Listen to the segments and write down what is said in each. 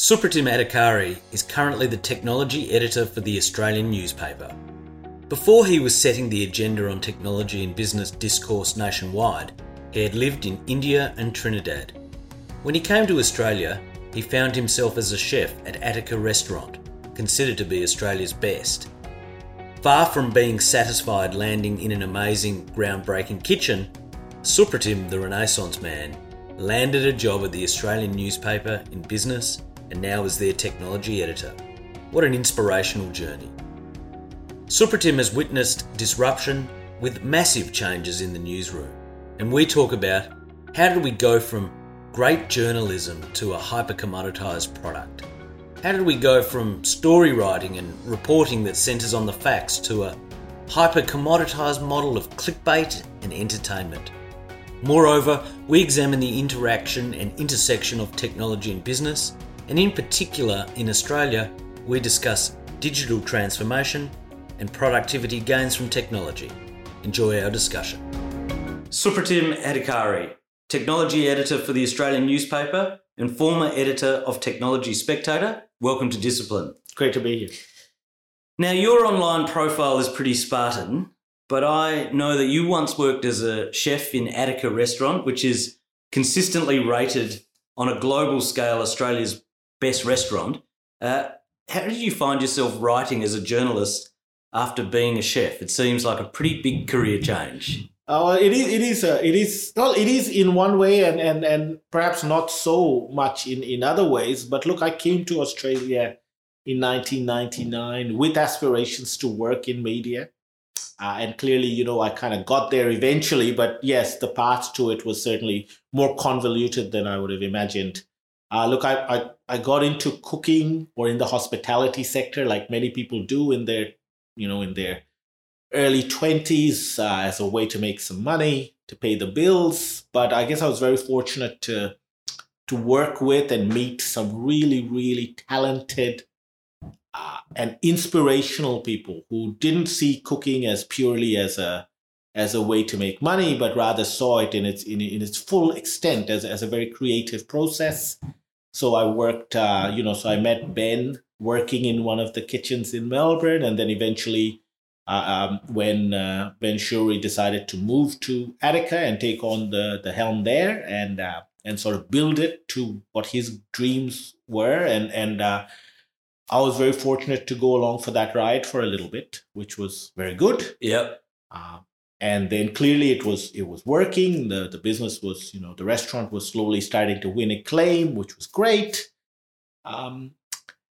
Supratim Adhikari is currently the technology editor for the Australian newspaper. Before he was setting the agenda on technology and business discourse nationwide, he had lived in India and Trinidad. When he came to Australia, he found himself as a chef at Attica Restaurant, considered to be Australia's best. Far from being satisfied landing in an amazing, groundbreaking kitchen, Supratim, the Renaissance man, landed a job at the Australian newspaper in business and now is their technology editor. What an inspirational journey. Supratim has witnessed disruption with massive changes in the newsroom, and we talk about how did we go from great journalism to a hyper commoditized product? How did we go from story writing and reporting that centers on the facts to a hyper commoditized model of clickbait and entertainment? Moreover, we examine the interaction and intersection of technology and business, and in particular in Australia, we discuss digital transformation and productivity gains from technology. Enjoy our discussion. Supratim Adhikari, technology editor for the Australian newspaper and former editor of Technology Spectator. Welcome to Discipline. Great to be here. Now, your online profile is pretty Spartan, but I know that you once worked as a chef in Attica Restaurant, which is consistently rated on a global scale Australia's best restaurant. Uh, how did you find yourself writing as a journalist after being a chef? It seems like a pretty big career change. Uh, it is. It is. Uh, it is. Well, it is in one way, and and and perhaps not so much in in other ways. But look, I came to Australia in 1999 with aspirations to work in media. Uh, and clearly, you know, I kind of got there eventually, but yes, the path to it was certainly more convoluted than I would have imagined. Uh, look, I, I, I got into cooking or in the hospitality sector, like many people do in their, you know, in their early twenties uh, as a way to make some money to pay the bills. But I guess I was very fortunate to to work with and meet some really, really talented uh, and inspirational people who didn't see cooking as purely as a as a way to make money, but rather saw it in its in, in its full extent as, as a very creative process. So I worked, uh, you know, so I met Ben working in one of the kitchens in Melbourne, and then eventually, uh, um, when uh, Ben Shewry decided to move to Attica and take on the the helm there, and uh, and sort of build it to what his dreams were, and and uh, I was very fortunate to go along for that ride for a little bit, which was very good. Yep. And then clearly it was it was working. The the business was you know the restaurant was slowly starting to win acclaim, which was great. Um,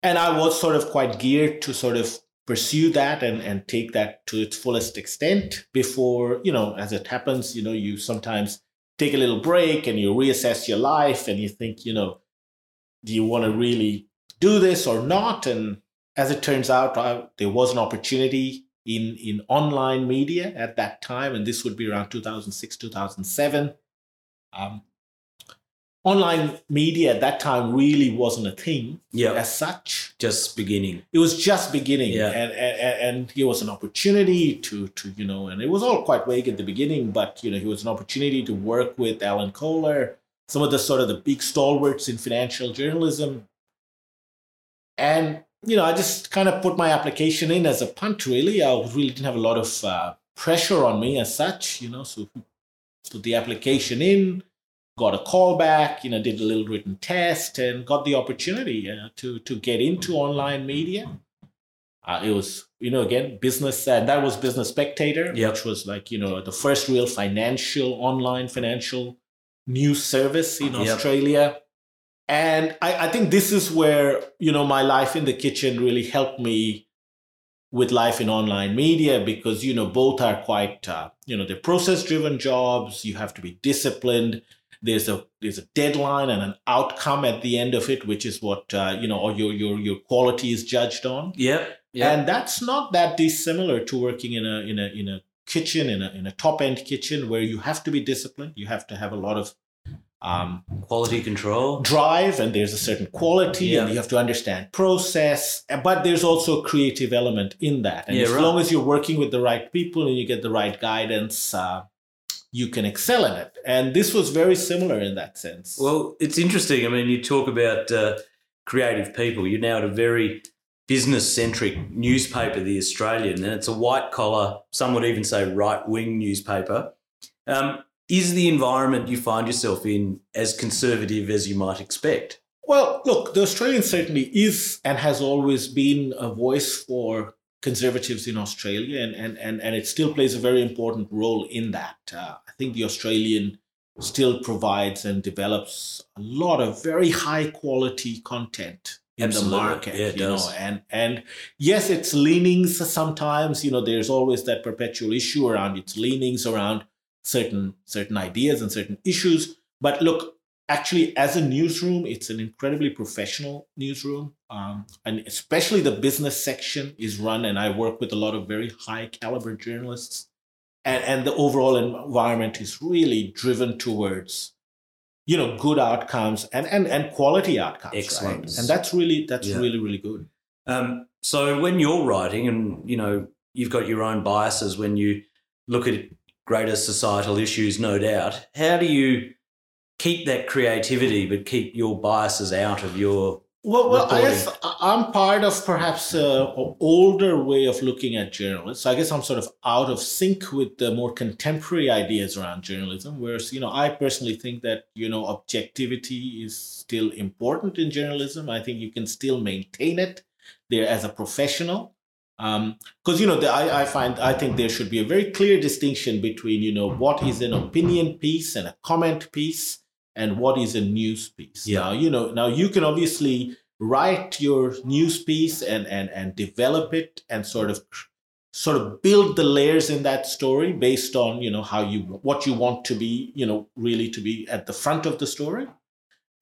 and I was sort of quite geared to sort of pursue that and and take that to its fullest extent before you know as it happens you know you sometimes take a little break and you reassess your life and you think you know do you want to really do this or not. And as it turns out, I, there was an opportunity in, in online media at that time, and this would be around 2006, 2007. Um, online media at that time really wasn't a thing Yeah. as such. Just beginning. It was just beginning, Yeah. and, and and it was an opportunity to to you know, and it was all quite vague at the beginning, but you know, it was an opportunity to work with Alan Kohler, some of the sort of the big stalwarts in financial journalism, and you know, I just kind of put my application in as a punt. Really, I really didn't have a lot of uh, pressure on me as such. You know, so put the application in, got a call back. You know, did a little written test, and got the opportunity uh, to to get into online media. Uh, it was, you know, again, business, and that was Business Spectator, Yep. which was like, you know, the first real financial, online financial news service in Yep. Australia. And I, I think this is where, you know, my life in the kitchen really helped me with life in online media because, you know, both are quite, uh, you know, they're process driven jobs. You have to be disciplined. There's a there's a deadline and an outcome at the end of it, which is what uh, you know, or your your your quality is judged on. Yep. Yep. And that's not that dissimilar to working in a in a in a kitchen in a in a top end kitchen where you have to be disciplined. You have to have a lot of um, Quality control. drive, and there's a certain quality, Yeah. and you have to understand process. But there's also a creative element in that. And Yeah, as right. long as you're working with the right people and you get the right guidance, uh, you can excel in it. And this was very similar in that sense. Well, it's interesting. I mean, you talk about uh, creative people. You're now at a very business centric newspaper, The Australian, and it's a white collar, some would even say right wing newspaper. Um, is the environment you find yourself in as conservative as you might expect? Well, look, the Australian certainly is and has always been a voice for conservatives in Australia, and, and, and, and it still plays a very important role in that. Uh, I think the Australian still provides and develops a lot of very high quality content in Absolutely. the market yeah, you does. know and and yes its leanings sometimes you know there's always that perpetual issue around its leanings around certain certain ideas and certain issues but look actually as a newsroom it's an incredibly professional newsroom um, and especially the business section is run and i work with a lot of very high caliber journalists and, and the overall environment is really driven towards you know good outcomes and and, and quality outcomes Excellent. right? and that's really that's yeah. really really good um, so when you're writing and you know you've got your own biases when you look at greater societal issues no doubt how do you keep that creativity but keep your biases out of your well, well I guess I'm part of perhaps uh, an older way of looking at journalists. So I guess I'm sort of out of sync with the more contemporary ideas around journalism. Whereas, you know, I personally think that, you know, objectivity is still important in journalism. I think you can still maintain it there as a professional. Because, um, you know, the, I, I find, I think there should be a very clear distinction between, you know, what is an opinion piece and a comment piece and what is a news piece. Yeah. Now, you know, now you can obviously write your news piece and and and develop it and sort of sort of build the layers in that story based on you know how you what you want to be you know really to be at the front of the story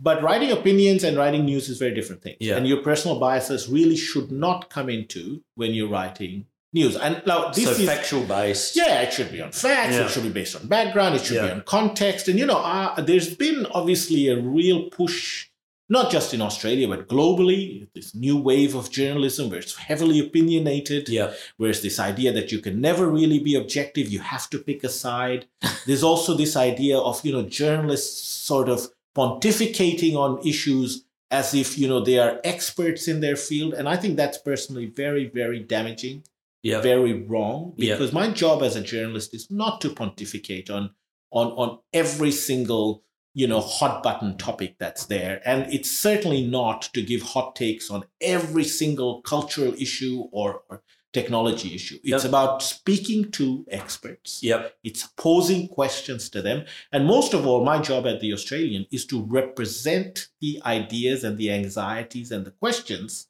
but writing opinions and writing news is very different things yeah. and your personal biases really should not come into when you're writing news. And now this so is factual based. Yeah, it should be on facts. Yeah. It should be based on background. It should Yeah. be on context. And you know, uh, there's been obviously a real push, not just in Australia but globally. This new wave of journalism where it's heavily opinionated. Yeah. Where's this idea that you can never really be objective? You have to pick a side. there's also this idea of you know journalists sort of pontificating on issues as if you know they are experts in their field and i think that's personally very very damaging Yeah. very wrong Yeah. because my job as a journalist is not to pontificate on on on every single you know hot button topic that's there and it's certainly not to give hot takes on every single cultural issue or, or technology issue it's Yep. about speaking to experts Yep. it's posing questions to them and most of all my job at the australian is to represent the ideas and the anxieties and the questions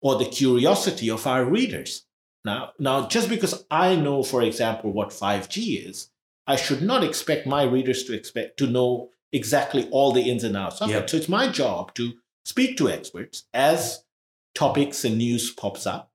or the curiosity of our readers now, now, just because I know, for example, what 5G is, I should not expect my readers to expect to know exactly all the ins and outs of Yeah. it. So it's my job to speak to experts as topics and news pops up,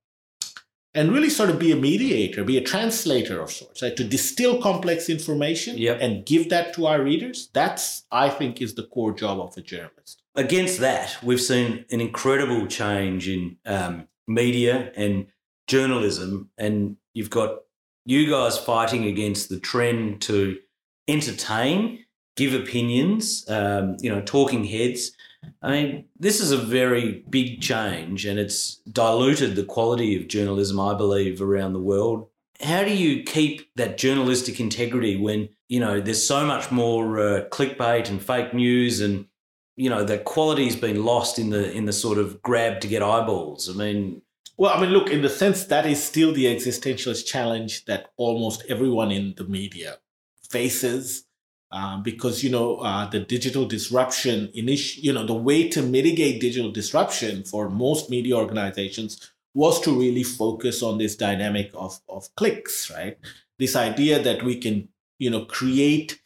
and really sort of be a mediator, be a translator of sorts, right? To distill complex information Yep. and give that to our readers. That's, I think, is the core job of a journalist. Against that, we've seen an incredible change in um, media and journalism, and you've got you guys fighting against the trend to entertain, give opinions, um, you know, talking heads. I mean, this is a very big change, and it's diluted the quality of journalism, I believe, around the world. How do you keep that journalistic integrity when you know there's so much more uh, clickbait and fake news, and you know the quality's been lost in the in the sort of grab to get eyeballs? I mean, Well, I mean, look, in the sense that is still the existentialist challenge that almost everyone in the media faces, um, because you know uh, the digital disruption. Init- you know, the way to mitigate digital disruption for most media organizations was to really focus on this dynamic of of clicks, right? This idea that we can, you know, create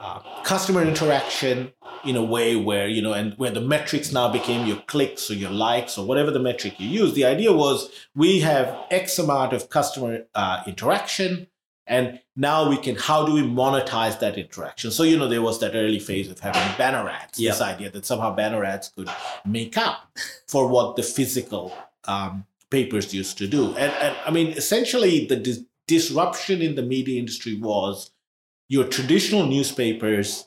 uh, customer interaction in a way where you know and where the metrics now became your clicks or your likes or whatever the metric you use the idea was we have x amount of customer uh, interaction and now we can how do we monetize that interaction so you know there was that early phase of having banner ads Yeah. this idea that somehow banner ads could make up for what the physical um, papers used to do and, and i mean essentially the dis- disruption in the media industry was your traditional newspapers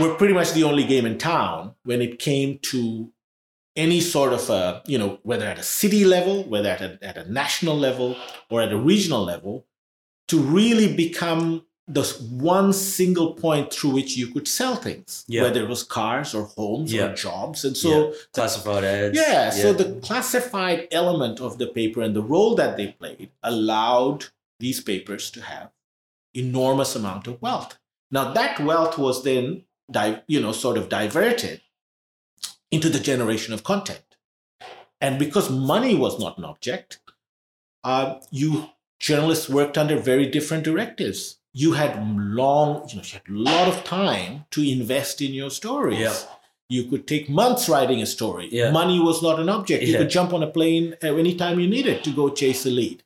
were pretty much the only game in town when it came to any sort of a, you know, whether at a city level, whether at a, at a national level or at a regional level, to really become the one single point through which you could sell things, Yeah. whether it was cars or homes Yeah. or jobs. And so, Yeah. classified ads. yeah, so the classified element of the paper and the role that they played allowed these papers to have enormous amount of wealth. Now that wealth was then, di- you know, sort of diverted into the generation of content, and because money was not an object, uh, you journalists worked under very different directives. You had long, you know, you had a lot of time to invest in your stories. Yeah. You could take months writing a story. Yeah. Money was not an object. You could jump on a plane at any time you needed to go chase a lead.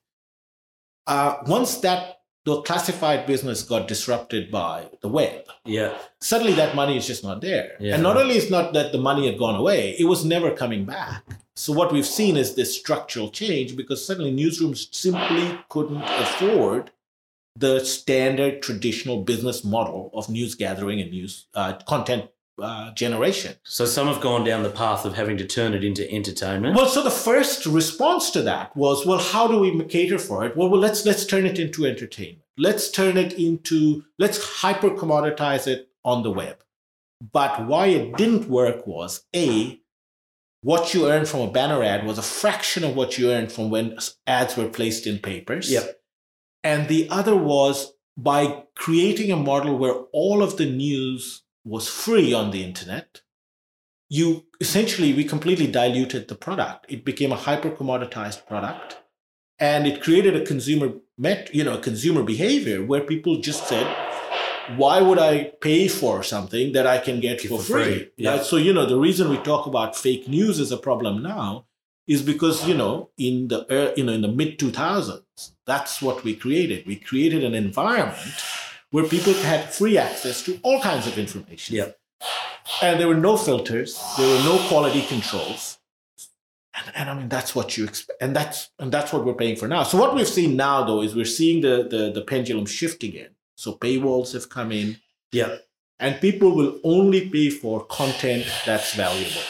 Uh, once that the classified business got disrupted by the web, Yeah. suddenly that money is just not there. Yeah. And not only is not that the money had gone away, it was never coming back. So what we've seen is this structural change because suddenly newsrooms simply couldn't afford the standard traditional business model of news gathering and news uh, content uh, generation. So some have gone down the path of having to turn it into entertainment. Well, so the first response to that was, well, how do we cater for it? Well, well, let's let's turn it into entertainment. Let's turn it into let's hyper commoditize it on the web. But why it didn't work was a what you earned from a banner ad was a fraction of what you earned from when ads were placed in papers. Yep. And the other was by creating a model where all of the news was free on the internet, you essentially we completely diluted the product. It became a hyper commoditized product, and it created a consumer met you know a consumer behavior where people just said, "Why would I pay for something that I can get for, for free?" free, yeah. Right? So you know the reason we talk about fake news as a problem now is because you know in the ear- you know in the mid 2000s that's what we created. We created an environment where people had free access to all kinds of information Yep. and there were no filters there were no quality controls and, and i mean that's what you expect and that's and that's what we're paying for now so what we've seen now though is we're seeing the the, the pendulum shift again so paywalls have come in Yep. and people will only pay for content that's valuable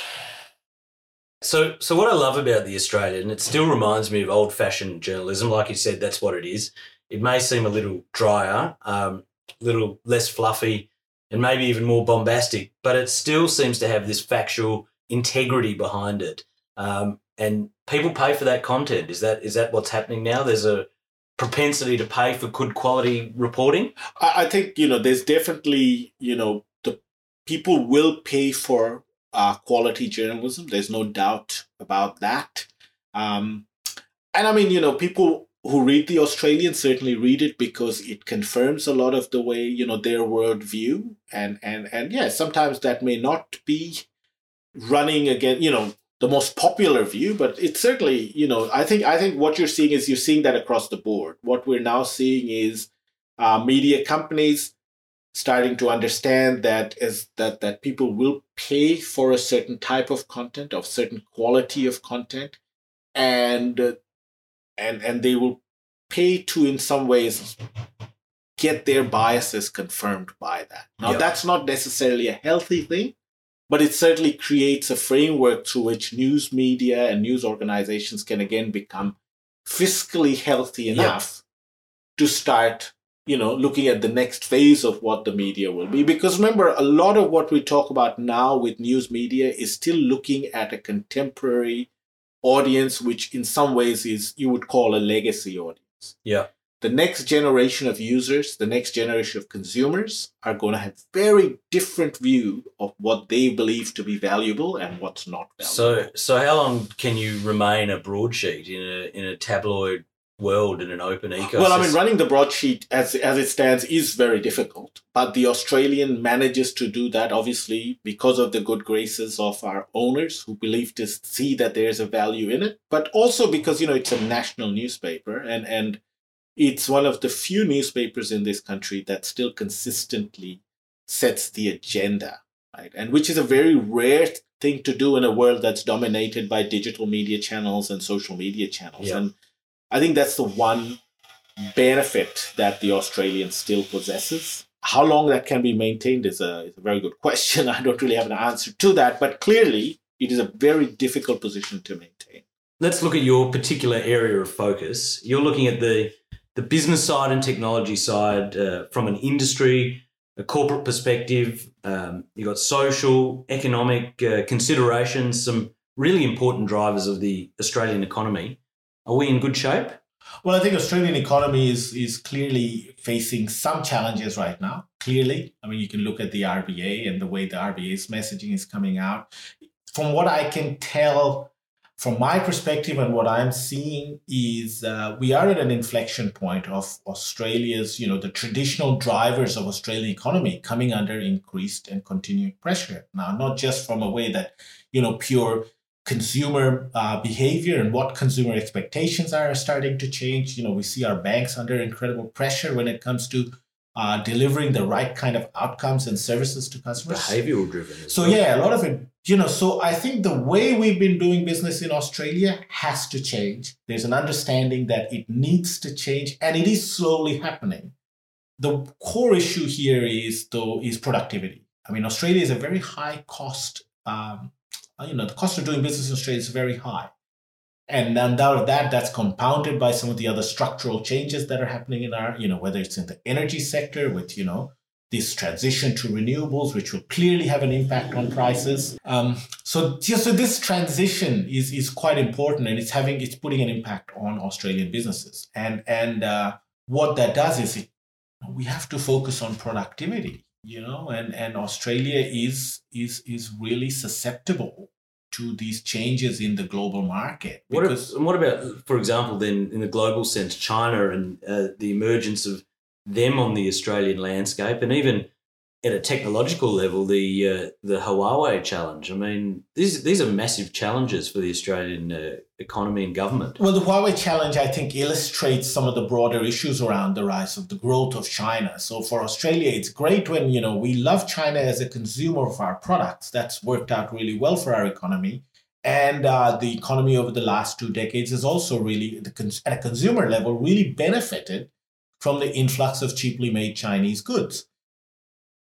So, so what I love about the Australian, and it still reminds me of old-fashioned journalism. Like you said, that's what it is. It may seem a little drier, um, a little less fluffy, and maybe even more bombastic, but it still seems to have this factual integrity behind it. Um, and people pay for that content. Is that is that what's happening now? There's a propensity to pay for good quality reporting. I, I think you know there's definitely you know the people will pay for uh, quality journalism. There's no doubt about that. Um, and I mean, you know, people who read the Australian certainly read it because it confirms a lot of the way you know their worldview, and and and yeah, sometimes that may not be running again. You know, the most popular view, but it's certainly you know I think I think what you're seeing is you're seeing that across the board. What we're now seeing is uh, media companies starting to understand that is that that people will pay for a certain type of content of certain quality of content and uh, and and they will pay to in some ways get their biases confirmed by that now Yeah. that's not necessarily a healthy thing but it certainly creates a framework through which news media and news organizations can again become fiscally healthy enough to start you know looking at the next phase of what the media will be. Because remember a lot of what we talk about now with news media is still looking at a contemporary audience which in some ways is you would call a legacy audience. Yeah. The next generation of users the next generation of consumers are going to have very different view of what they believe to be valuable and what's not valuable So, so how long can you remain a broadsheet in a in a tabloid world in an open ecosystem? Well, I mean, running the broadsheet as as it stands is very difficult, but the Australian manages to do that obviously because of the good graces of our owners who believe to see that there's a value in it, but also because you know it's a national newspaper and and it's one of the few newspapers in this country that still consistently sets the agenda, right? And which is a very rare thing to do in a world that's dominated by digital media channels and social media channels. Yeah. And I think that's the one benefit that the Australian still possesses. How long that can be maintained is a, is a very good question. I don't really have an answer to that, but clearly it is a very difficult position to maintain. Let's look at your particular area of focus. You're looking at the the business side and technology side uh, from an industry, a corporate perspective. Um, you've got social, economic uh, considerations, some really important drivers of the Australian economy. Are we in good shape? Well, I think Australian economy is is clearly facing some challenges right now. Clearly, I mean, you can look at the RBA and the way the RBA's messaging is coming out. From what I can tell, from my perspective and what I'm seeing is uh, we are at an inflection point of Australia's, you know, the traditional drivers of Australian economy coming under increased and continued pressure. Now, not just from a way that, you know, pure consumer uh, behavior and what consumer expectations are starting to change. You know, we see our banks under incredible pressure when it comes to uh, delivering the right kind of outcomes and services to customers. Behavioral driven. So well. yeah, a lot of it, you know, so I think the way we've been doing business in Australia has to change. There's an understanding that it needs to change and it is slowly happening. The core issue here is though is productivity. I mean, Australia is a very high cost um, you know, the cost of doing business in Australia is very high. And then out of that, that's compounded by some of the other structural changes that are happening in our, you know, whether it's in the energy sector with, you know, this transition to renewables, which will clearly have an impact on prices. Um, so, so this transition is is quite important, and it's having it's putting an impact on Australian businesses. And and uh, what that does is it, we have to focus on productivity you know and and australia is is is really susceptible to these changes in the global market because what, what about for example then in the global sense china and uh, the emergence of them on the australian landscape and even at a technological level, the uh, the Huawei challenge. I mean, these these are massive challenges for the Australian uh, economy and government. Well, the Huawei challenge, I think, illustrates some of the broader issues around the rise of the growth of China. So for Australia, it's great when you know we love China as a consumer of our products. That's worked out really well for our economy. And uh, the economy over the last two decades has also really, at a consumer level, really benefited from the influx of cheaply made Chinese goods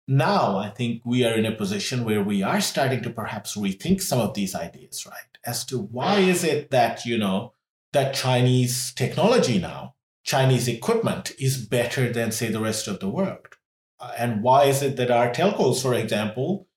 now I think we are in a position where we are starting to perhaps rethink some of these ideas, right? As to why is it that, you know, that Chinese technology now, Chinese equipment is better than, say, the rest of the world? Uh, and why is it that our telcos, for example,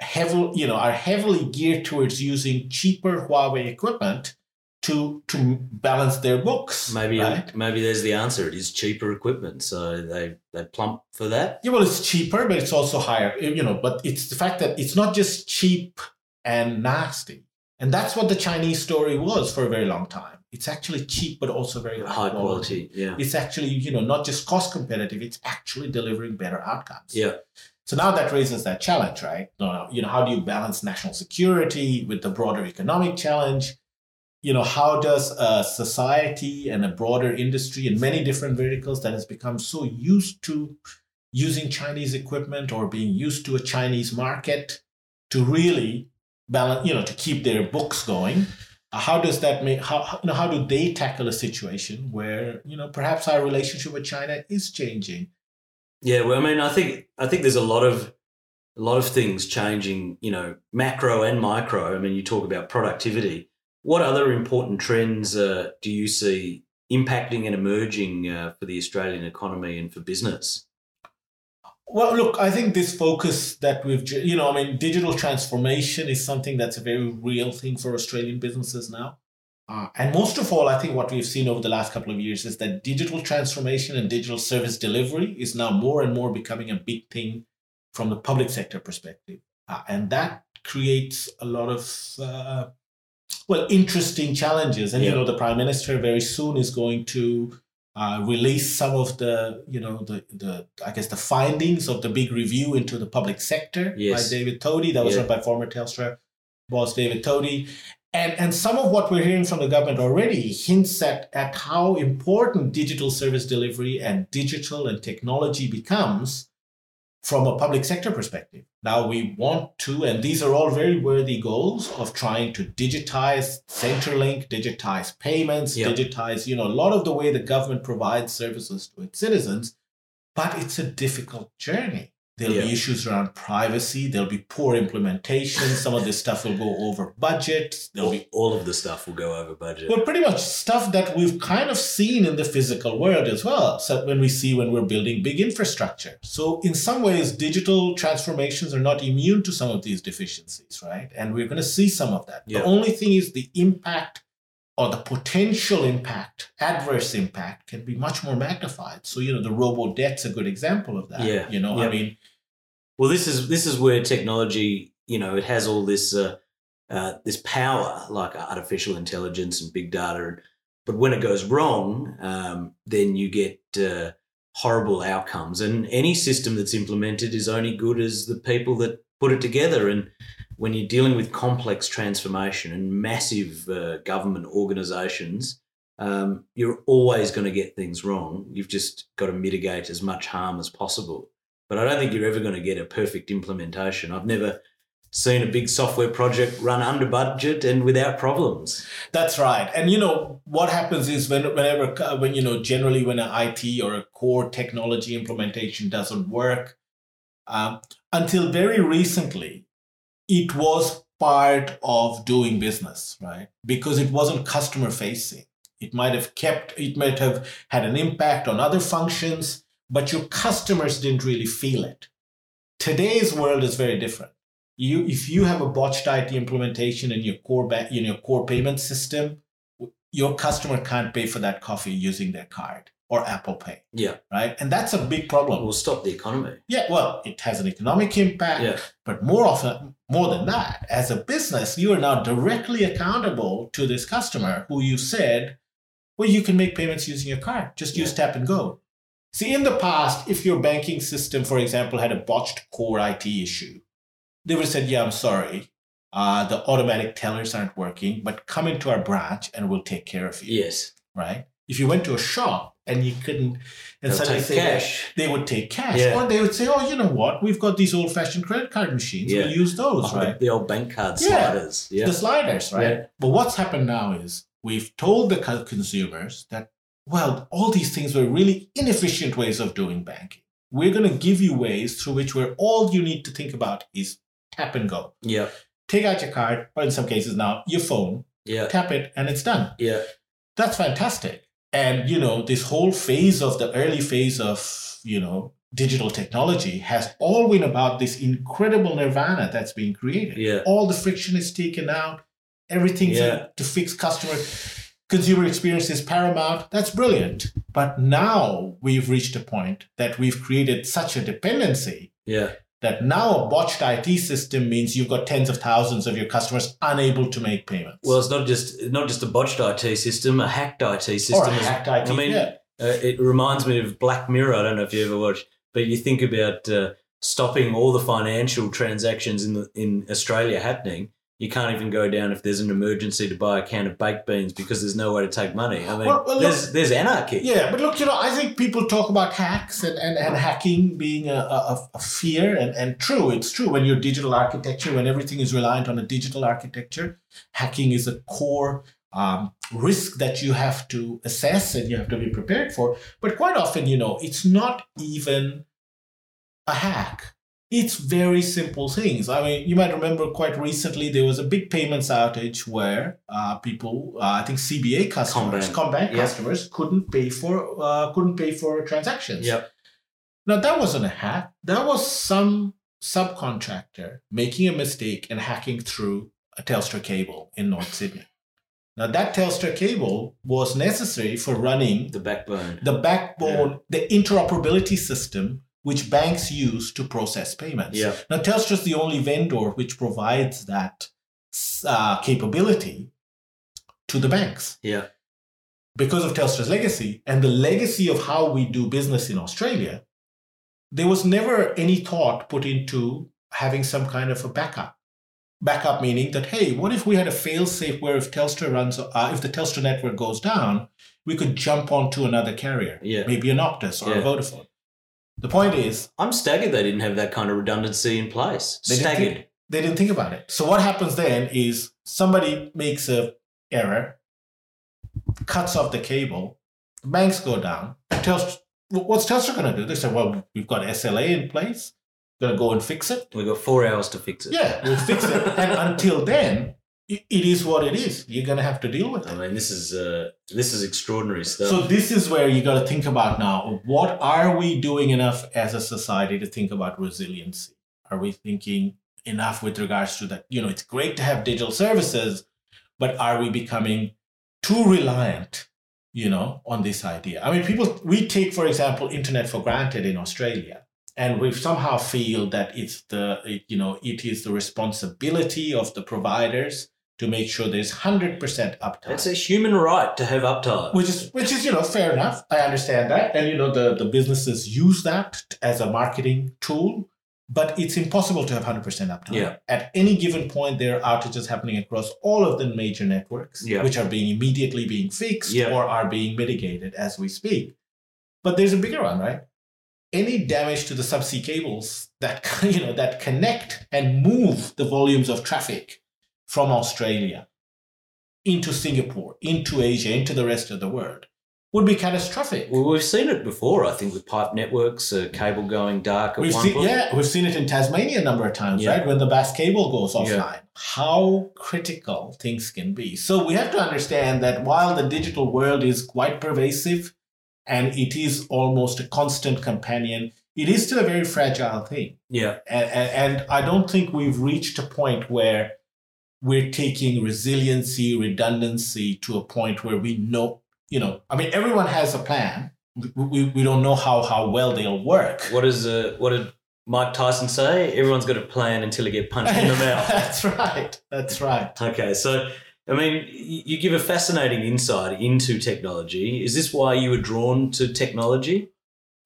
heavily, you know, are heavily geared towards using cheaper Huawei equipment to to balance their books. Maybe right? maybe there's the answer. It is cheaper equipment, so they they plump for that. Yeah, well, it's cheaper, but it's also higher. You know, but it's the fact that it's not just cheap and nasty, and that's what the Chinese story was for a very long time. It's actually cheap, but also very high, high quality. quality. Yeah, it's actually you know not just cost competitive. It's actually delivering better outcomes. Yeah. So now that raises that challenge, right? You know, how do you balance national security with the broader economic challenge? You know how does a society and a broader industry and many different verticals that has become so used to using chinese equipment or being used to a chinese market to really balance you know to keep their books going uh, how does that make how you know how do they tackle a situation where you know perhaps our relationship with china is changing? Yeah well i mean i think i think there's a lot of a lot of things changing you know macro and micro. I mean you talk about productivity what other important trends uh, do you see impacting and emerging uh, for the Australian economy and for business? Well, look, I think this focus that we've, you know, I mean, digital transformation is something that's a very real thing for Australian businesses now. Uh, and most of all, I think what we've seen over the last couple of years is that digital transformation and digital service delivery is now more and more becoming a big thing from the public sector perspective. Uh, and that creates a lot of uh, well interesting challenges. And yeah. you know, the prime minister very soon is going to uh, release some of the you know the the I guess the findings of the big review into the public sector yes. by David Thodey. That was yeah. run by former Telstra boss David Thodey. And, and some of what we're hearing from the government already hints at, at how important digital service delivery and digital and technology becomes from a public sector perspective. Now we want to, and these are all very worthy goals of trying to digitize Centrelink, digitize payments, yep. digitize, you know, a lot of the way the government provides services to its citizens. But it's a difficult journey. There'll Yeah. be issues around privacy. There'll be poor implementation. Some of this stuff will go over budget. There'll be all of the stuff will go over budget. well, pretty much stuff that we've kind of seen in the physical world as well. So when we see when we're building big infrastructure. So in some ways, digital transformations are not immune to some of these deficiencies, right? And we're going to see some of that. Yeah. The only thing is the impact or the potential impact, adverse impact, can be much more magnified. So you know, the robo debt's a good example of that. Yeah. You know, Yeah. I mean, Well, this is this is where technology, you know, it has all this uh, uh, this power, like artificial intelligence and big data. But when it goes wrong, um, then you get uh, horrible outcomes. And any system that's implemented is only good as the people that put it together. And when you're dealing with complex transformation and massive uh, government organizations, um, you're always going to get things wrong. You've just got to mitigate as much harm as possible. But I don't think you're ever going to get a perfect implementation. I've never seen a big software project run under budget and without problems. That's right. And you know what happens is when whenever when you know generally when an IT or a core technology implementation doesn't work, um, until very recently, it was part of doing business, right? Because it wasn't customer facing. It might have kept. It might have had an impact on other functions, but your customers didn't really feel it. Today's world is very different you if you have a botched IT implementation in your core ba- in your core payment system, your customer can't pay for that coffee using their card or Apple Pay, Yeah. right? And that's a big problem. Will stop the economy. Yeah, well, it has an economic impact, Yeah. but more often, more than that, as a business, you are now directly accountable to this customer who you said, well, you can make payments using your card. Just use tap and go. See, in the past, if your banking system, for example, had a botched core IT issue, they would have said, yeah, I'm sorry. Uh, the automatic tellers aren't working, but come into our branch and we'll take care of you. Yes. Right? If you went to a shop and you couldn't, and They'll suddenly take say, cash. they would take cash. Yeah. Or they would say, oh, you know what? We've got these old fashioned credit card machines. Yeah. We'll use those, Oh, right? The old bank card Yeah. sliders. Yeah. The sliders, right? But what's happened now is we've told the consumers that, well, all these things were really inefficient ways of doing banking. We're going to give you ways through which where all you need to think about is tap and go. Yeah. Take out your card, or in some cases now, your phone, Yeah. tap it, and it's done. Yeah. That's fantastic. And you know, this whole phase of the early phase of, you know, digital technology has all been about this incredible nirvana that's being created. Yeah. All the friction is taken out. Everything's Yeah. to fix customer consumer experience is paramount. That's brilliant. But now we've reached a point that we've created such a dependency Yeah. That now a botched IT system means you've got tens of thousands of your customers unable to make payments. Well, it's not just not just a botched IT system, a hacked IT system. or a hacked IT. I mean, yeah. Uh, it reminds me of Black Mirror. I don't know if you ever watched, but you think about uh, stopping all the financial transactions in the, in Australia happening. You can't even go down if there's an emergency to buy a can of baked beans because there's no way to take money. I mean, Well, well, there's there's anarchy. Yeah, but look, you know, I think people talk about hacks and, and, and hacking being a, a, a fear, and, and true, it's true. When your digital architecture, when everything is reliant on a digital architecture, hacking is a core um, risk that you have to assess and you have to be prepared for. But quite often, you know, it's not even a hack. It's very simple things. I mean, you might remember quite recently there was a big payments outage where uh, people, uh, I think CBA customers, CommBank. CommBank Yep. customers couldn't pay for uh, couldn't pay for transactions. Yep. Now that wasn't a hack. That was some subcontractor making a mistake and hacking through a Telstra cable in North Sydney. Now that Telstra cable was necessary for running The backbone. the backbone, the interoperability system which banks use to process payments. Yeah. Now, Telstra is the only vendor which provides that uh, capability to the banks Yeah. because of Telstra's legacy and the legacy of how we do business in Australia. There was never any thought put into having some kind of a backup. Backup meaning that hey, what if we had a fail-safe where if Telstra runs, uh, if the Telstra network goes down, we could jump onto another carrier, Yeah. maybe an Optus or a Vodafone. The point is, I'm staggered they didn't have that kind of redundancy in place. They didn't staggered. think- they didn't think about it. So what happens then is somebody makes a error, cuts off the cable, the banks go down. Telstra, what's Telstra going to do? They say, well, we've got SLA in place. gonna go and fix it. We've got four hours to fix it. Yeah, we'll fix it. And until then, it is what it is. You're gonna have to deal with it. I mean, this is uh, this is extraordinary stuff. So this is where you got to think about now. What are we doing enough as a society to think about resiliency? Are we thinking enough with regards to that? You know, it's great to have digital services, but are we becoming too reliant? You know, on this idea. I mean, people we take, for example, internet for granted in Australia and we somehow feel that it's the you know it is the responsibility of the providers to make sure there's 100% uptime. It's a human right to have uptime. Which is, which is, you know, fair enough. I understand that. And, you know, the, the businesses use that as a marketing tool, but it's impossible to have 100% uptime. Yeah. At any given point, there are outages happening across all of the major networks, Yeah. which are being immediately being fixed Yeah. or are being mitigated as we speak. But there's a bigger one, right? Any damage to the subsea cables that you know that connect and move the volumes of traffic from Australia into Singapore, into Asia, into the rest of the world would be catastrophic. Well, we've seen it before, I think, with pipe networks, uh, cable going dark We've seen, yeah, we've seen it in Tasmania a number of times, Yeah. right? When the bass cable goes offline, Yeah. how critical things can be. So we have to understand that while the digital world is quite pervasive and it is almost a constant companion, it is still a very fragile thing. Yeah. and, and I don't think we've reached a point where we're taking resiliency, redundancy to a point where we know, you know, I mean, everyone has a plan. We, we, we don't know how, how well they'll work. What is does uh, what did Mike Tyson say? Everyone's got a plan until they get punched in the mouth. That's right. That's right. Okay, so I mean, you give a fascinating insight into technology. Is this why you were drawn to technology?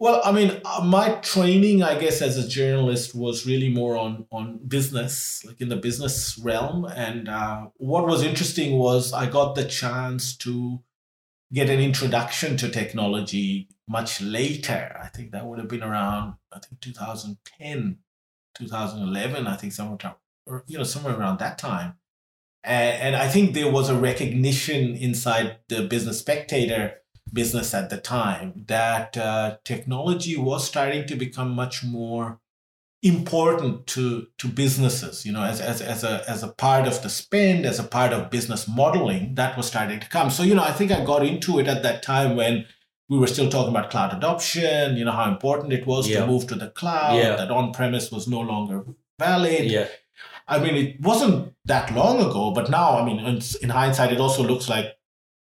Well, I mean, uh, my training, I guess, as a journalist was really more on on business, like in the business realm. And uh, what was interesting was I got the chance to get an introduction to technology much later. I think that would have been around, I think 2010, 2011. I think somewhere, or you know, somewhere around that time. And, and I think there was a recognition inside the Business Spectator business at the time that uh, technology was starting to become much more important to to businesses you know as, as as a as a part of the spend as a part of business modeling that was starting to come so you know i think i got into it at that time when we were still talking about cloud adoption you know how important it was Yeah. to move to the cloud Yeah. that on premise was no longer valid Yeah, I mean, it wasn't that long ago, but now, I mean, in, in hindsight, it also looks like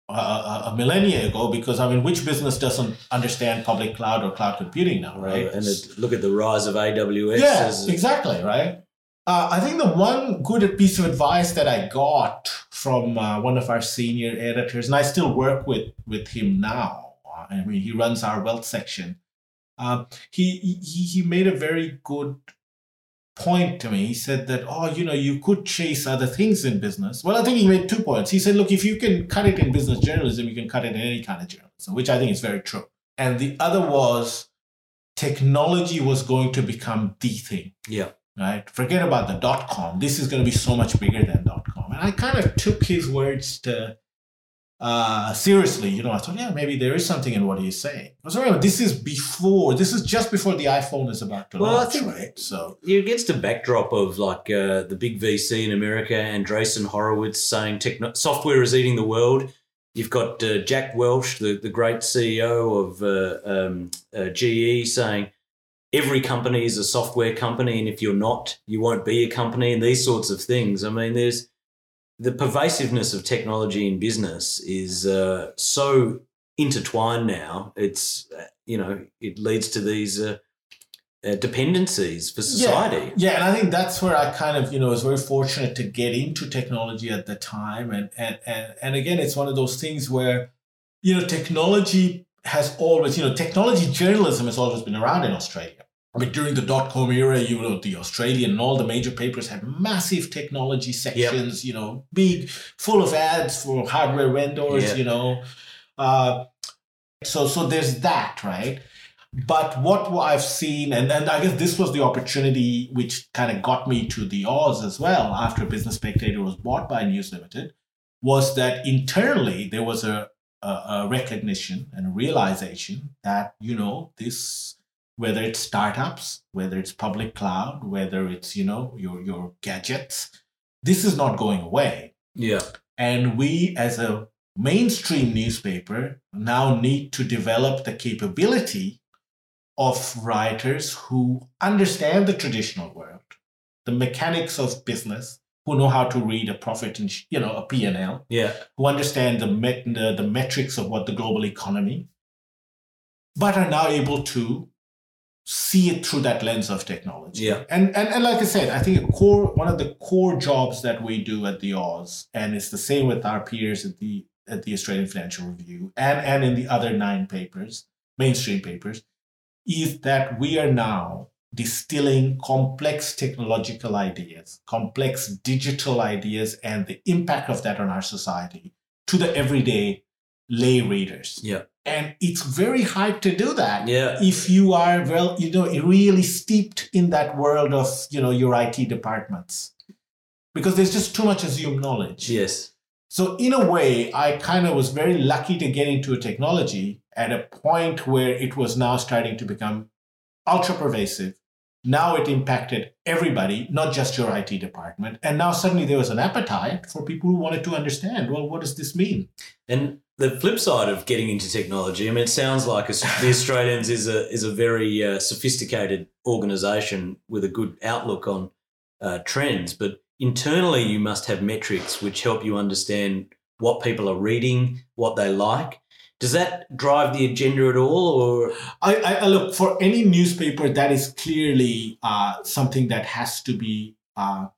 a, millennia ago because, I mean, which business doesn't understand public cloud or cloud computing now, right? And it, look at the rise of AWS. yeah, exactly, right? Uh, I think the one good piece of advice that I got from uh, one of our senior editors, and I still work with with him now. uh, I mean, he runs our wealth section. Um, he he he made a very good point to me. He said that, oh, you know, you could chase other things in business. Well, I think he made two points. He said, look, if you can cut it in business journalism, you can cut it in any kind of journalism, which I think is very true. And the other was technology was going to become the thing yeah, right? Forget about the dot com. This is going to be so much bigger than dot com. And I kind of took his words to uh, seriously. You know, I thought, yeah, maybe there is something in what he's saying. Because remember, this is before. This is just before the iPhone is about to Well, I launch, think- right? So You're against a backdrop of like uh, the big VC in America, Andreessen Horowitz saying techno- software is eating the world. You've got uh, Jack Welch, the, the great CEO of uh, um, uh, GE, saying every company is a software company, and if you're not, you won't be a company, and these sorts of things. I mean, there's the pervasiveness of technology in business is uh, so intertwined now. It's uh, you know it leads to these uh, uh, dependencies for society. Yeah, and I think that's where I kind of, you know, was very fortunate to get into technology at the time. And and and and again, it's one of those things where, you know, technology has always, you know, technology journalism has always been around in Australia. I mean, during the dot com era, you know, the Australian and all the major papers had massive technology sections, you know, big, full of ads for hardware vendors, Yeah. you know. Uh, so so there's that, right? But what I've seen, and, and I guess this was the opportunity which kind of got me to the Oz as well after Business Spectator was bought by News Limited, was that internally there was a, a, a recognition and a realization that, you know, this whether it's startups, whether it's public cloud, whether it's, you know, your your gadgets. This is not going away. Yeah. And we as a mainstream newspaper now need to develop the capability of writers who understand the traditional world, the mechanics of business, who know how to read a profit and you know a P&L, Yeah. who understand the, met- the the metrics of what the global economy, but are now able to see it through that lens of technology. Yeah. And, and and like I said, I think a core one of the core jobs that we do at the Oz, and it's the same with our peers at the at the Australian Financial Review and, and in the other nine papers, mainstream papers, is that we are now distilling complex technological ideas, complex digital ideas, and the impact of that on our society to the everyday lay readers. Yeah. And it's very hard to do that Yeah. if you are well, you know, really steeped in that world of, you know, your IT departments. Because there's just too much assumed knowledge. Yes. So in a way, I kind of was very lucky to get into a technology at a point where it was now starting to become ultra pervasive. Now it impacted everybody, not just your IT department. And now suddenly there was an appetite for people who wanted to understand, well, what does this mean? And the flip side of getting into technology, I mean, it sounds like the Australians is a is a very uh, sophisticated organisation with a good outlook on uh, trends, but internally you must have metrics which help you understand what people are reading, what they like. Does that drive the agenda at all, or I, I, look for any newspaper that is clearly uh, something that has to be uh,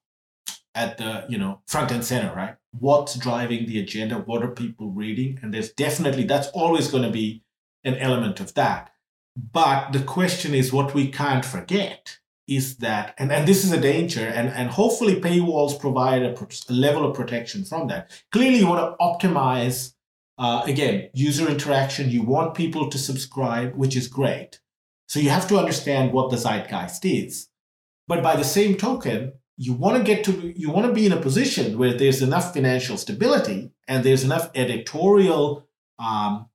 at the you know front and center, right? What's driving the agenda? What are people reading? And there's definitely that's always going to be an element of that. But the question is, what we can't forget is that, and, and this is a danger, and, and hopefully paywalls provide a, a level of protection from that. Clearly, you want to optimize uh, again, user interaction, you want people to subscribe, which is great. So you have to understand what the zeitgeist is. But by the same token, you want to get to you want to be in a position where there's enough financial stability and there's enough editorial, um,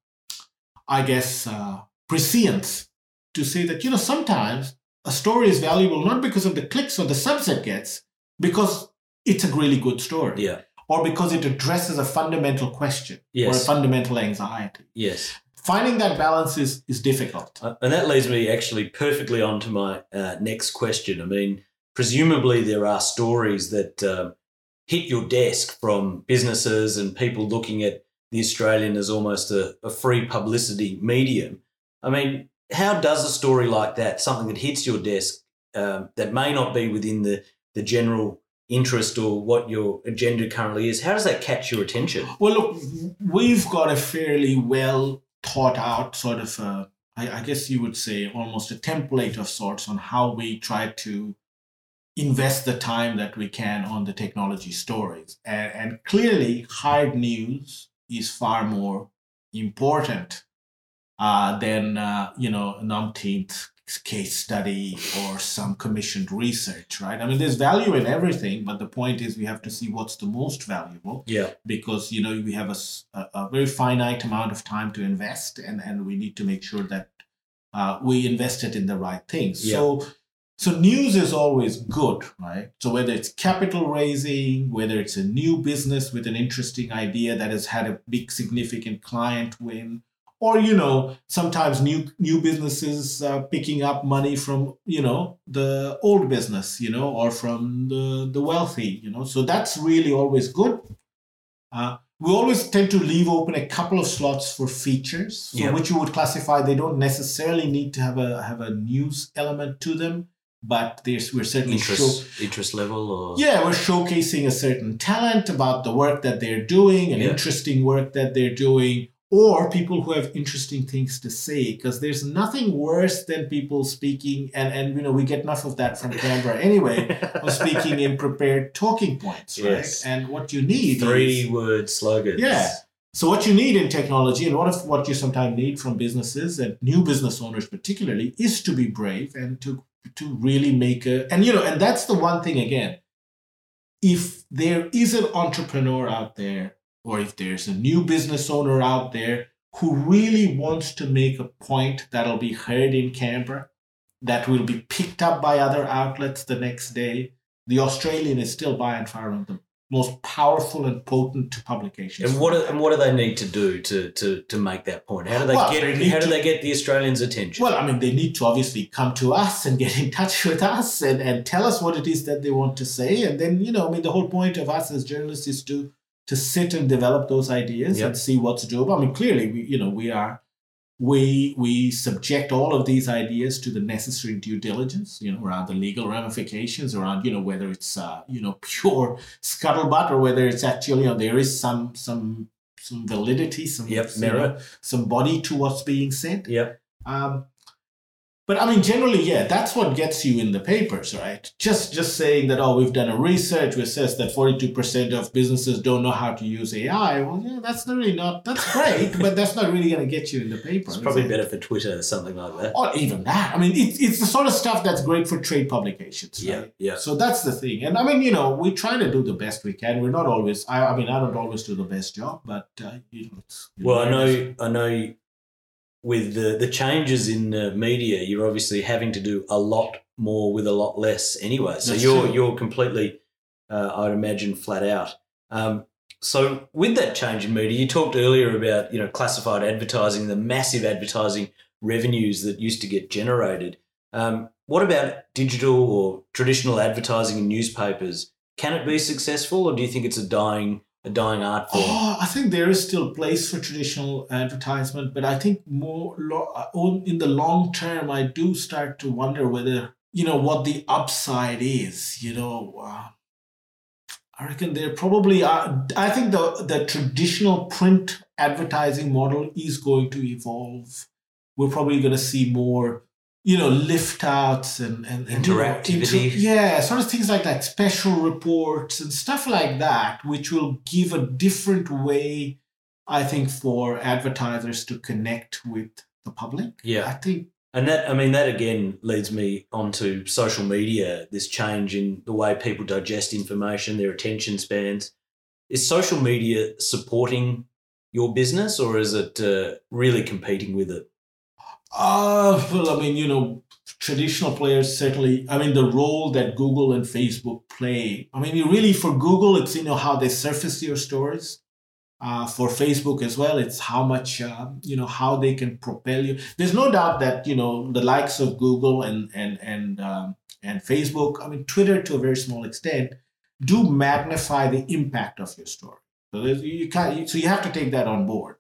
I guess, uh, prescience to say that you know sometimes a story is valuable not because of the clicks or the subs it gets, because it's a really good story yeah, or because it addresses a fundamental question or a fundamental anxiety. yes. Finding that balance is, is difficult. Uh, and that leads me actually perfectly on to my uh, next question. I mean, presumably there are stories that um, hit your desk from businesses and people looking at the Australian as almost a, a free publicity medium. I mean, how does a story like that, something that hits your desk um, that may not be within the, the general interest or what your agenda currently is, how does that catch your attention? Well, look, we've got a fairly well thought out sort of, a, I, I guess you would say, almost a template of sorts on how we try to invest the time that we can on the technology stories. And, and clearly, hard news is far more important uh, than, uh, you know, an umpteenth case study or some commissioned research, right? I mean, there's value in everything, but the point is we have to see what's the most valuable Yeah, because you know we have a a very finite amount of time to invest and and we need to make sure that uh, we invest it in the right things Yeah. so so news is always good right so whether it's capital raising whether it's a new business with an interesting idea that has had a big significant client win or you know sometimes new new businesses uh, picking up money from you know the old business you know or from the the wealthy you know. So that's really always good. Uh, we always tend to leave open a couple of slots for features for Yeah. which you would classify. They don't necessarily need to have a have a news element to them but there's we're certainly show, interest interest level or? Yeah, we're showcasing a certain talent about the work that they're doing and Yeah. interesting work that they're doing, or people who have interesting things to say. Because there's nothing worse than people speaking, and and you know we get enough of that from Canberra anyway, of speaking in prepared talking points, right? Yes. And what you need three is word slogans. Yeah. so what you need in technology, and what if what you sometimes need from businesses and new business owners particularly, is to be brave and to to really make a and you know and that's the one thing again. If there is an entrepreneur out there, or if there's a new business owner out there who really wants to make a point that'll be heard in Canberra, that will be picked up by other outlets the next day. The Australian is still by and far one of the most powerful and potent publications. And what do, and what do they need to do to to to make that point? How do they Well, get they how do they get the Australians' attention? Well, I mean, they need to obviously come to us and get in touch with us and, and tell us what it is that they want to say. And then, you know, I mean, the whole point of us as journalists is to to sit and develop those ideas Yep. and see what's doable. I mean, clearly, we, you know, we are we we subject all of these ideas to the necessary due diligence, you know, around the legal ramifications, around you know whether it's uh, you know pure scuttlebutt or whether it's actually you know there is some some some validity, some Yep, you know, merit. some body to what's being said. Yep. Um, but I mean, generally, yeah, that's what gets you in the papers, right? Just just saying that, oh, we've done a research which says that forty-two percent of businesses don't know how to use AI. Well, yeah, that's really not that's great, but that's not really going to get you in the paper. It's probably it? better for Twitter or something like that. Or even that. I mean, it's it's the sort of stuff that's great for trade publications, Yeah, right? yeah. So that's the thing. And I mean, you know, we try to do the best we can. We're not always. I, I mean, I don't always do the best job, but uh, you know, Well, I know, I know. With the the changes in uh, media, you're obviously having to do a lot more with a lot less anyway. So That's you're true. you're completely, uh, I'd imagine, flat out. Um, so with that change in media, you talked earlier about you know classified advertising, the massive advertising revenues that used to get generated. Um, what about digital or traditional advertising in newspapers? Can it be successful, or do you think it's a dying a dying art form? Oh, I think there is still place for traditional advertisement, but I think more lo- uh, in the long term, I do start to wonder whether you know what the upside is. You know, uh, I reckon there probably are. I think the the traditional print advertising model is going to evolve. We're probably going to see more. You know, lift outs and, and, and you know, yeah, sort of things like that, special reports and stuff like that, which will give a different way, I think, for advertisers to connect with the public. Yeah. I think And that, I mean, that again leads me onto social media, this change in the way people digest information, their attention spans. Is social media supporting your business or is it uh, really competing with it? Uh, well, I mean, you know, traditional players certainly, I mean, the role that Google and Facebook play. I mean, you really, for Google, it's, you know, how they surface your stories. Uh, for Facebook as well, it's how much, uh, you know, how they can propel you. There's no doubt that, you know, the likes of Google and, and, and, um, and Facebook, I mean, Twitter to a very small extent, do magnify the impact of your story. So you can't, so you have to take that on board?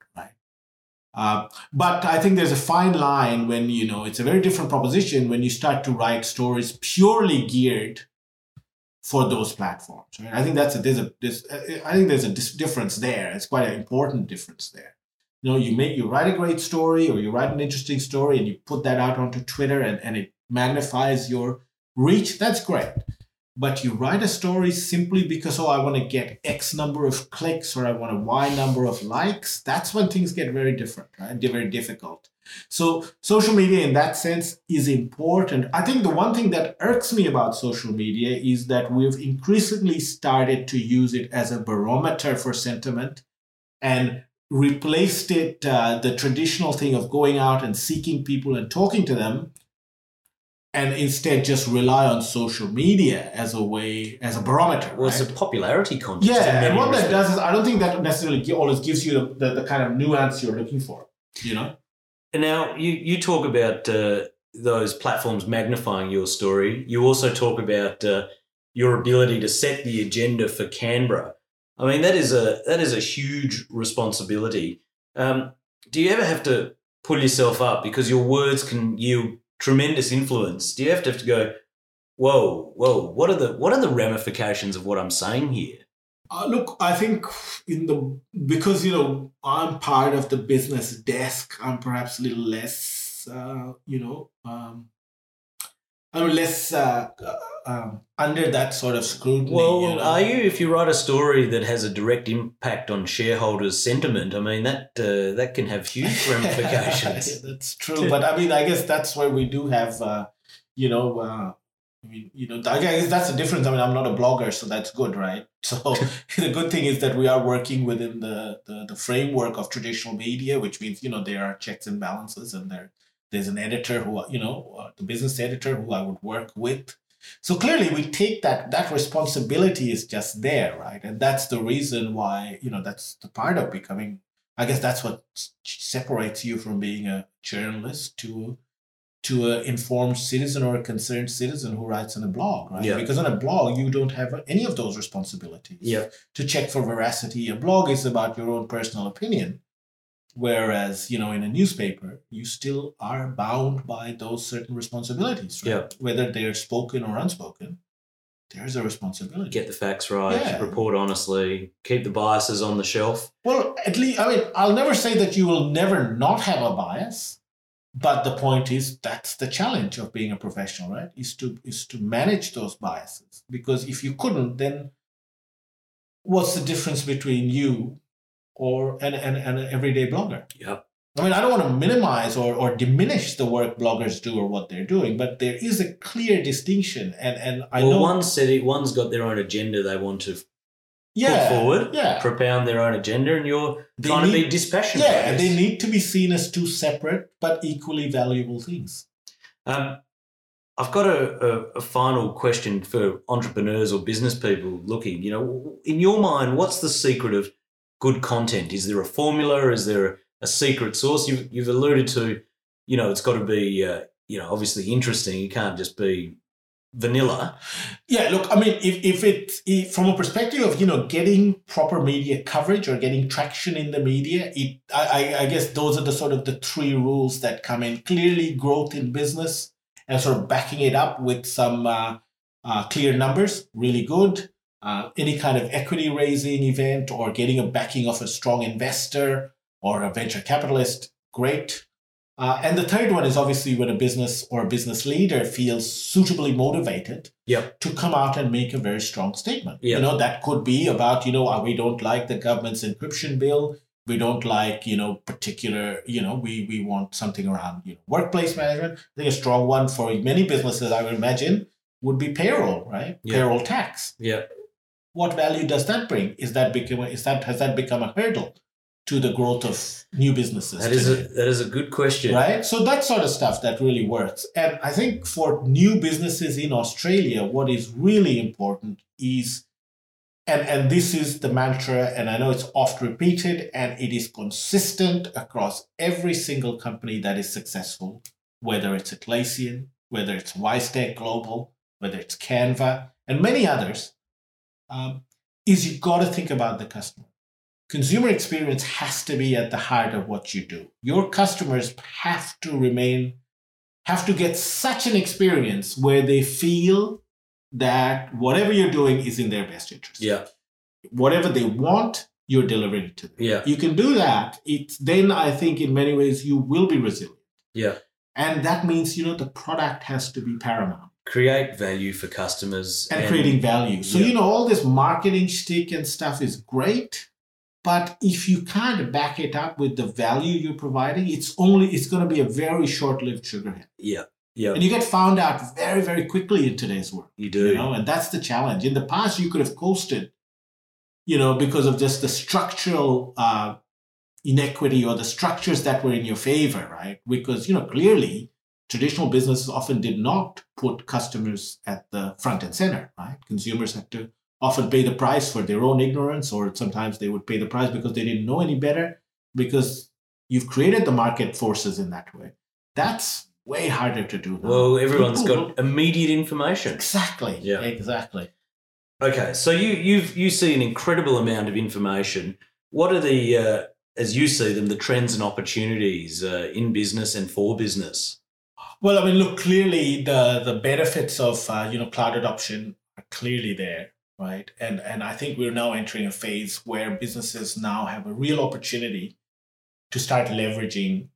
Uh, but I think there's a fine line when you know it's a very different proposition when you start to write stories purely geared for those platforms. Right? I think that's a there's a there's, I think there's a difference there. It's quite an important difference there. You know, you make you write a great story or you write an interesting story and you put that out onto Twitter and, and it magnifies your reach. That's great. But you write a story simply because oh I want to get X number of clicks or I want a Y number of likes. That's when things get very different, right? They're very difficult. So social media in that sense is important. I think the one thing that irks me about social media is that we've increasingly started to use it as a barometer for sentiment and replaced it uh, the traditional thing of going out and seeking people and talking to them and instead just rely on social media as a way as a barometer Well, it's a popularity contest. yeah and what that does is i don't think that necessarily always gives you the, the, the kind of nuance you're looking for you know And now you, you talk about uh, those platforms magnifying your story. You also talk about uh, your ability to set the agenda for Canberra. I mean, that is a that is a huge responsibility. Um, do you ever have to pull yourself up because your words can yield tremendous influence? Do you have to, have to go, whoa, whoa? What are the what are the ramifications of what I'm saying here? Uh, look, I think in the because you know I'm part of the business desk, I'm perhaps a little less, uh, you know, um, I'm less uh, uh, um, under that sort of scrutiny. Well, you know. are you? If you write a story that has a direct impact on shareholders' sentiment, I mean that uh, that can have huge ramifications. that's true, but I mean, I guess that's where we do have, uh, you know. Uh, I mean, you know, I guess that's the difference. I mean, I'm not a blogger, so that's good, right? So the good thing is that we are working within the, the the framework of traditional media, which means you know there are checks and balances, and there There's an editor who, you know, uh, the business editor who I would work with. So clearly, we take that that responsibility is just there, right? And that's the reason why, you know, that's the part of becoming. I guess that's what separates you from being a journalist to to an informed citizen or a concerned citizen who writes on a blog, right? Yeah. Because on a blog, you don't have any of those responsibilities. Yeah. To check for veracity, a blog is about your own personal opinion, whereas you know in a newspaper, you still are bound by those certain responsibilities, right? Yeah. Whether they're spoken or unspoken, there's a responsibility. Get the facts right, Yeah. report honestly, keep the biases on the shelf. Well, at least, I mean, I'll never say that you will never not have a bias, but the point is that's the challenge of being a professional, right? Is to is to manage those biases. Because if you couldn't, then what's the difference between you or an, an, an everyday blogger? Yeah. I mean, I don't want to minimize or, or diminish the work bloggers do or what they're doing, but there is a clear distinction. And, and I well, know. one said it, one's got their own agenda they want to yeah, put forward, Yeah. propound their own agenda, and you're They trying to be dispassionate. Yeah, and they need to be seen as two separate but equally valuable things. Um, I've got a, a, a final question for entrepreneurs or business people looking. You know, in your mind, what's the secret of good content? Is there a formula? Is there a, secret sauce? You've, you've alluded to, you know, it's got to be, uh, you know, obviously interesting. You can't just be vanilla. Yeah, look, I mean, if, if it if, from a perspective of you know getting proper media coverage or getting traction in the media, it I, I- I guess those are the sort of the three rules that come in. Clearly, growth in business and sort of backing it up with some uh, uh, clear numbers, really good. Uh, any kind of equity raising event or getting a backing of a strong investor or a venture capitalist, great. Uh, and the third one is obviously when a business or a business leader feels suitably motivated Yep. to come out and make a very strong statement. Yeah. You know, that could be about, you know, uh, we don't like the government's encryption bill. We don't like, you know, particular, you know, we, we want something around, you know, workplace management. I think a strong one for many businesses, I would imagine, would be payroll, right? Yeah. Payroll tax. Yeah. What value does that bring? Is that become is that has that become a hurdle to the growth of new businesses? That is a that is a good question. right? So that sort of stuff that really works. And I think for new businesses in Australia, what is really important is, and, and this is the mantra, and I know it's oft repeated, and it is consistent across every single company that is successful, whether it's Atlassian, whether it's WiseTech Global, whether it's Canva, and many others, um, is you've got to think about the customer consumer experience has to be at the heart of what you do. Your customers have to remain, have to get such an experience where they feel that whatever you're doing is in their best interest. Yeah. Whatever they want, you're delivering it to them. Yeah. You can do that. It's then I think in many ways you will be resilient. Yeah. And that means, you know, the product has to be paramount Create value for customers and, creating value. So, Yeah. you know, all this marketing shtick and stuff is great. But if you can't back it up with the value you're providing, it's only it's going to be a very short-lived sugar hit, Yeah. Yeah. and you get found out very, very quickly in today's world. You do. You know, and that's the challenge. In the past, you could have coasted, you know, because of just the structural uh, inequity or the structures that were in your favor, right? Because you know clearly, traditional businesses often did not put customers at the front and center, right? Consumers had to often pay the price for their own ignorance, or sometimes they would pay the price because they didn't know any better. Because you've created the market forces in that way. That's way harder to do now. Well, everyone's People- got immediate information. exactly, Yeah. exactly. Okay, so you you you see an incredible amount of information. What are the uh, as you see them the trends and opportunities uh, in business and for business? Well, I mean, look, clearly the the benefits of uh, you know cloud adoption are clearly there, right? And and I think we're now entering a phase where businesses now have a real opportunity to start leveraging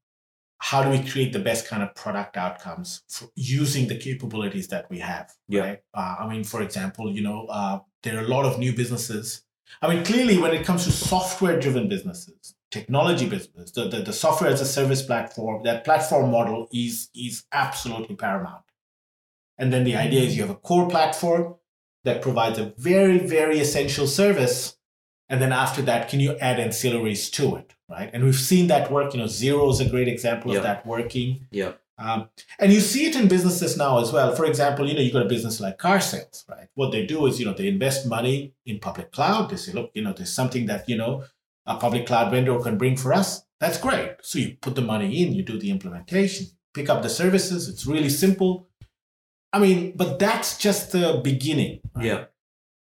how do we create the best kind of product outcomes for using the capabilities that we have, Yeah. right? Uh, I mean, for example, you know, uh, there are a lot of new businesses. I mean, clearly, when it comes to software-driven businesses, technology business, the, the, the software as a service platform, that platform model is is absolutely paramount. And then the idea is you have a core platform that provides a very, very essential service. And then after that, can you add ancillaries to it? right? And we've seen that work. You know, Xero is a great example Yeah. of that working. Yeah. Um, and you see it in businesses now as well. For example, you know, you've got a business like carsales, right? What they do is, you know, they invest money in public cloud. They say, look, you know, there's something that, you know, a public cloud vendor can bring for us. That's great. So you put the money in, you do the implementation, pick up the services. It's really simple. I mean, but that's just the beginning. right? Yeah.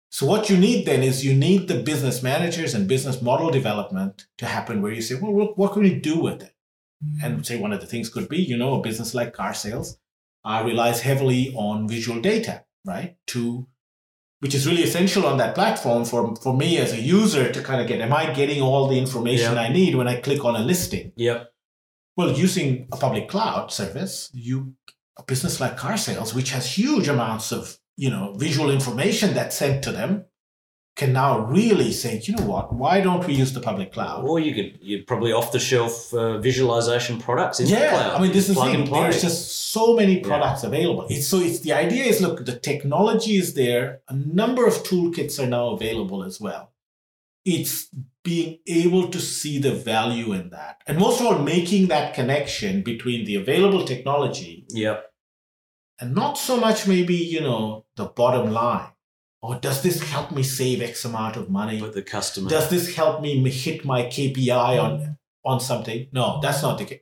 So what you need then is you need the business managers and business model development to happen where you say, well, what, what can we do with it? And say one of the things could be, you know, a business like carsales uh, relies heavily on visual data, right? To which is really essential on that platform for, for me as a user to kind of get, am I getting all the information Yeah. I need when I click on a listing? Yep. Well, using a public cloud service, you a business like carsales, which has huge amounts of you know visual information that's sent to them, can now really say, you know what? Why don't we use the public cloud? Or you could you probably off the shelf uh, visualization products in the yeah, cloud. I mean, this is the thing. There's just so many products available. It's so it's the idea is look, the technology is there. A number of toolkits are now available as well. It's being able to see the value in that, and most of all, making that connection between the available technology Yep. and not so much maybe you know the bottom line. Or does this help me save X amount of money? But the customer. Does this help me hit my KPI on on something? No, that's not the case.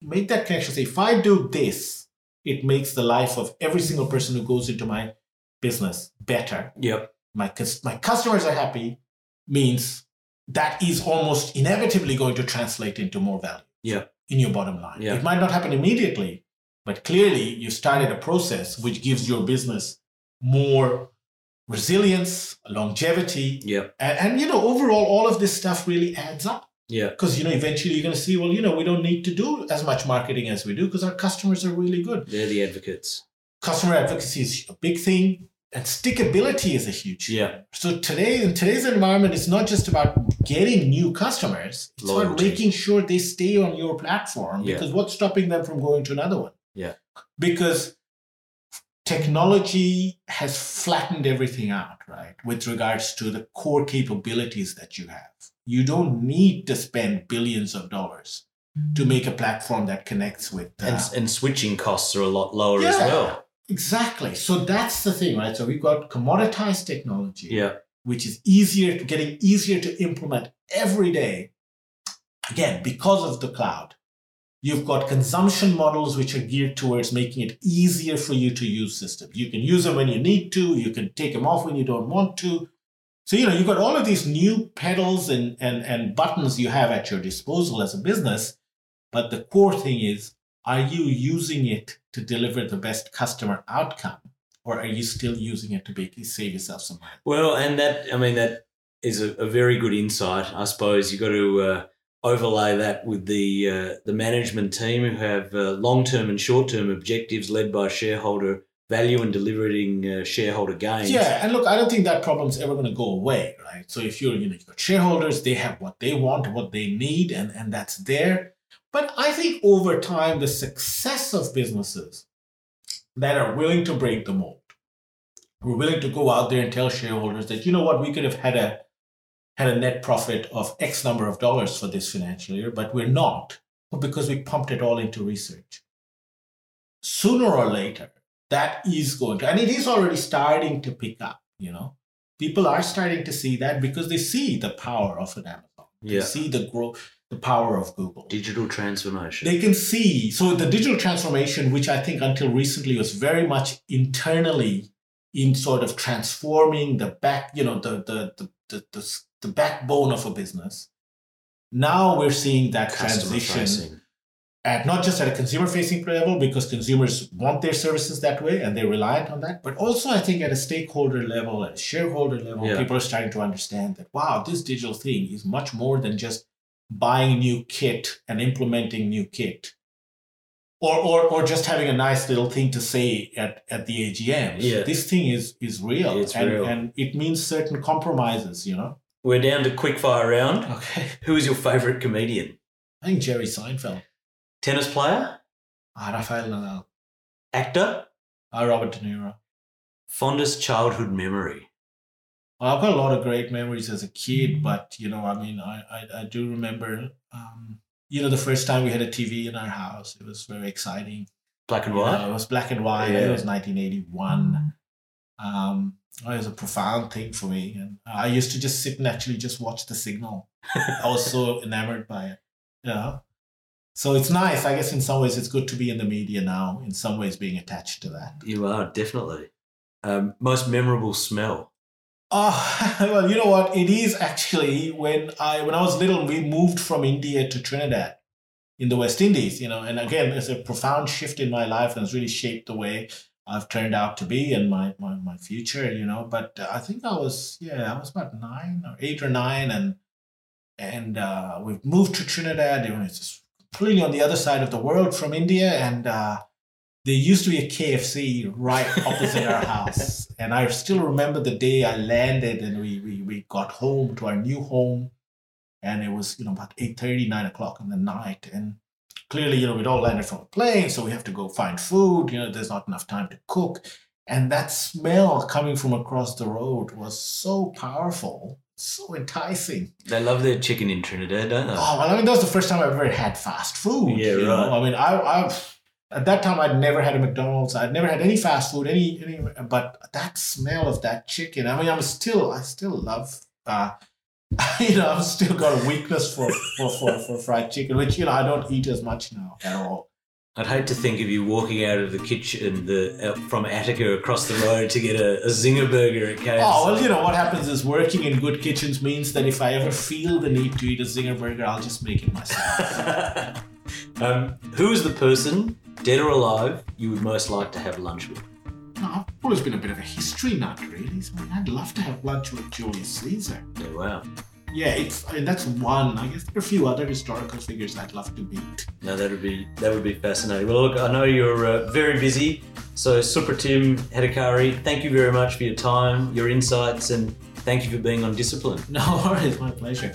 Make that connection. Say, if I do this, it makes the life of every single person who goes into my business better. Yep. My my customers are happy. Means that is almost inevitably going to translate into more value. Yeah. In your bottom line, Yeah. it might not happen immediately, but clearly you started a process which gives your business more resilience, longevity, Yeah. and, and you know, overall, all of this stuff really adds up Yeah. because you know, eventually you're going to see, well, you know, we don't need to do as much marketing as we do because our customers are really good. They're the advocates. Customer advocacy is a big thing, and stickability is a huge. Yeah. So today, in today's environment, it's not just about getting new customers; it's about making sure they stay on your platform. Yeah. Because what's stopping them from going to another one? Yeah. Because technology has flattened everything out, right? With regards to the core capabilities that you have. You don't need to spend billions of dollars to make a platform that connects with. uh, And, and switching costs are a lot lower as well. exactly. So that's the thing, right? So we've got commoditized technology Yeah. which is easier to getting easier to implement every day. Again, because of the cloud, you've got consumption models which are geared towards making it easier for you to use systems. You can use them when you need to, you can take them off when you don't want to. So, you know, you've got all of these new pedals and, and, and buttons you have at your disposal as a business. But the core thing is, are you using it to deliver the best customer outcome? Or are you still using it to save yourself some money? Well, and that I mean that is a, a very good insight. I suppose you've got to uh, overlay that with the uh, the management team who have uh, long term and short term objectives led by shareholder value and delivering uh, shareholder gains. Yeah, and look, I don't think that problem's ever going to go away, right? So if you're, you know, shareholders, they have what they want, what they need, and and that's there. But I think over time, the success of businesses that are willing to break the mold, who are willing to go out there and tell shareholders that you know what, we could have had a had a net profit of X number of dollars for this financial year, but we're not, because we pumped it all into research. Sooner or later, that is going to, and it is already starting to pick up, you know. People are starting to see that because they see the power of an Amazon. They Yeah. see the growth, the power of Google. Digital transformation. They can see, so the digital transformation, which I think until recently was very much internally in sort of transforming the back, you know, the the the the, the, the backbone of a business. Now we're seeing that Customer transition facing. at not just at a consumer facing level because consumers want their services that way and they're reliant on that but also i think at a stakeholder level at a shareholder level Yeah. people are starting to understand that wow this digital thing is much more than just buying new kit and implementing new kit or, or, or just having a nice little thing to say at, at the AGM. Yeah. This thing is is real, It's and, real. and it means certain compromises. You know. We're down to quickfire round. Okay. Who is your favourite comedian? I think Jerry Seinfeld, Tennis player? ah, Rafael Nadal, Actor? ah, Robert De Niro. Fondest childhood memory? I've got a lot of great memories as a kid, but you know, I mean, I I, I do remember, um, you know, the first time we had a TV in our house. It was very exciting. Black and You white. know, it was black and white. Yeah. It was 1981. Um, it was a profound thing for me, and I used to just sit and actually just watch the signal. I was so enamored by it. You know? So it's nice. I guess in some ways it's good to be in the media now. In some ways, being attached to that. You are definitely. Um, most memorable smell. Oh, well, you know what? It is actually when I when I was little, we moved from India to Trinidad in the West Indies, you know, and again, it's a profound shift in my life and it's really shaped the way I've turned out to be and my, my, my future, you know. But uh, I think I was, yeah, I was about nine or eight or nine, and and uh, we moved to Trinidad. Know, it's just completely on the other side of the world from India, and uh, there used to be a KFC right opposite our house. And I still remember the day I landed and we, we, we got home to our new home. And it was, you know, about 8.30, 9 o'clock in the night. And clearly, you know, we'd all landed from a plane, so we have to go find food. You know, there's not enough time to cook. And that smell coming from across the road was so powerful, so enticing. They love their chicken in Trinidad, don't they? Oh, well, I mean, that was the first time I've ever had fast food. Yeah, you know? right. I mean, I, I've at that time I'd never had a McDonald's. I'd never had any fast food, any, any. But that smell of that chicken. I mean, I'm still, I still love. Uh, you know, I've still got a weakness for, for, for, for fried chicken, which you know I don't eat as much now at all. I'd hate to think of you walking out of the kitchen the uh, from Attica across the road to get a, a zinger burger at KFC. Oh well, you know what happens is working in good kitchens means that if I ever feel the need to eat a zinger burger, I'll just make it myself. um, who is the person, dead or alive, you would most like to have lunch with? I've always been a bit of a history nut, really. So I'd love to have lunch with Julius Caesar. Yeah, wow. Yeah, it's I mean, that's one. I guess there are a few other historical figures I'd love to meet. No, that would be that would be fascinating. Well, look, I know you're uh, very busy, so Supratim Adhikari, thank you very much for your time, your insights, and thank you for being on Discipline. No worries, my pleasure.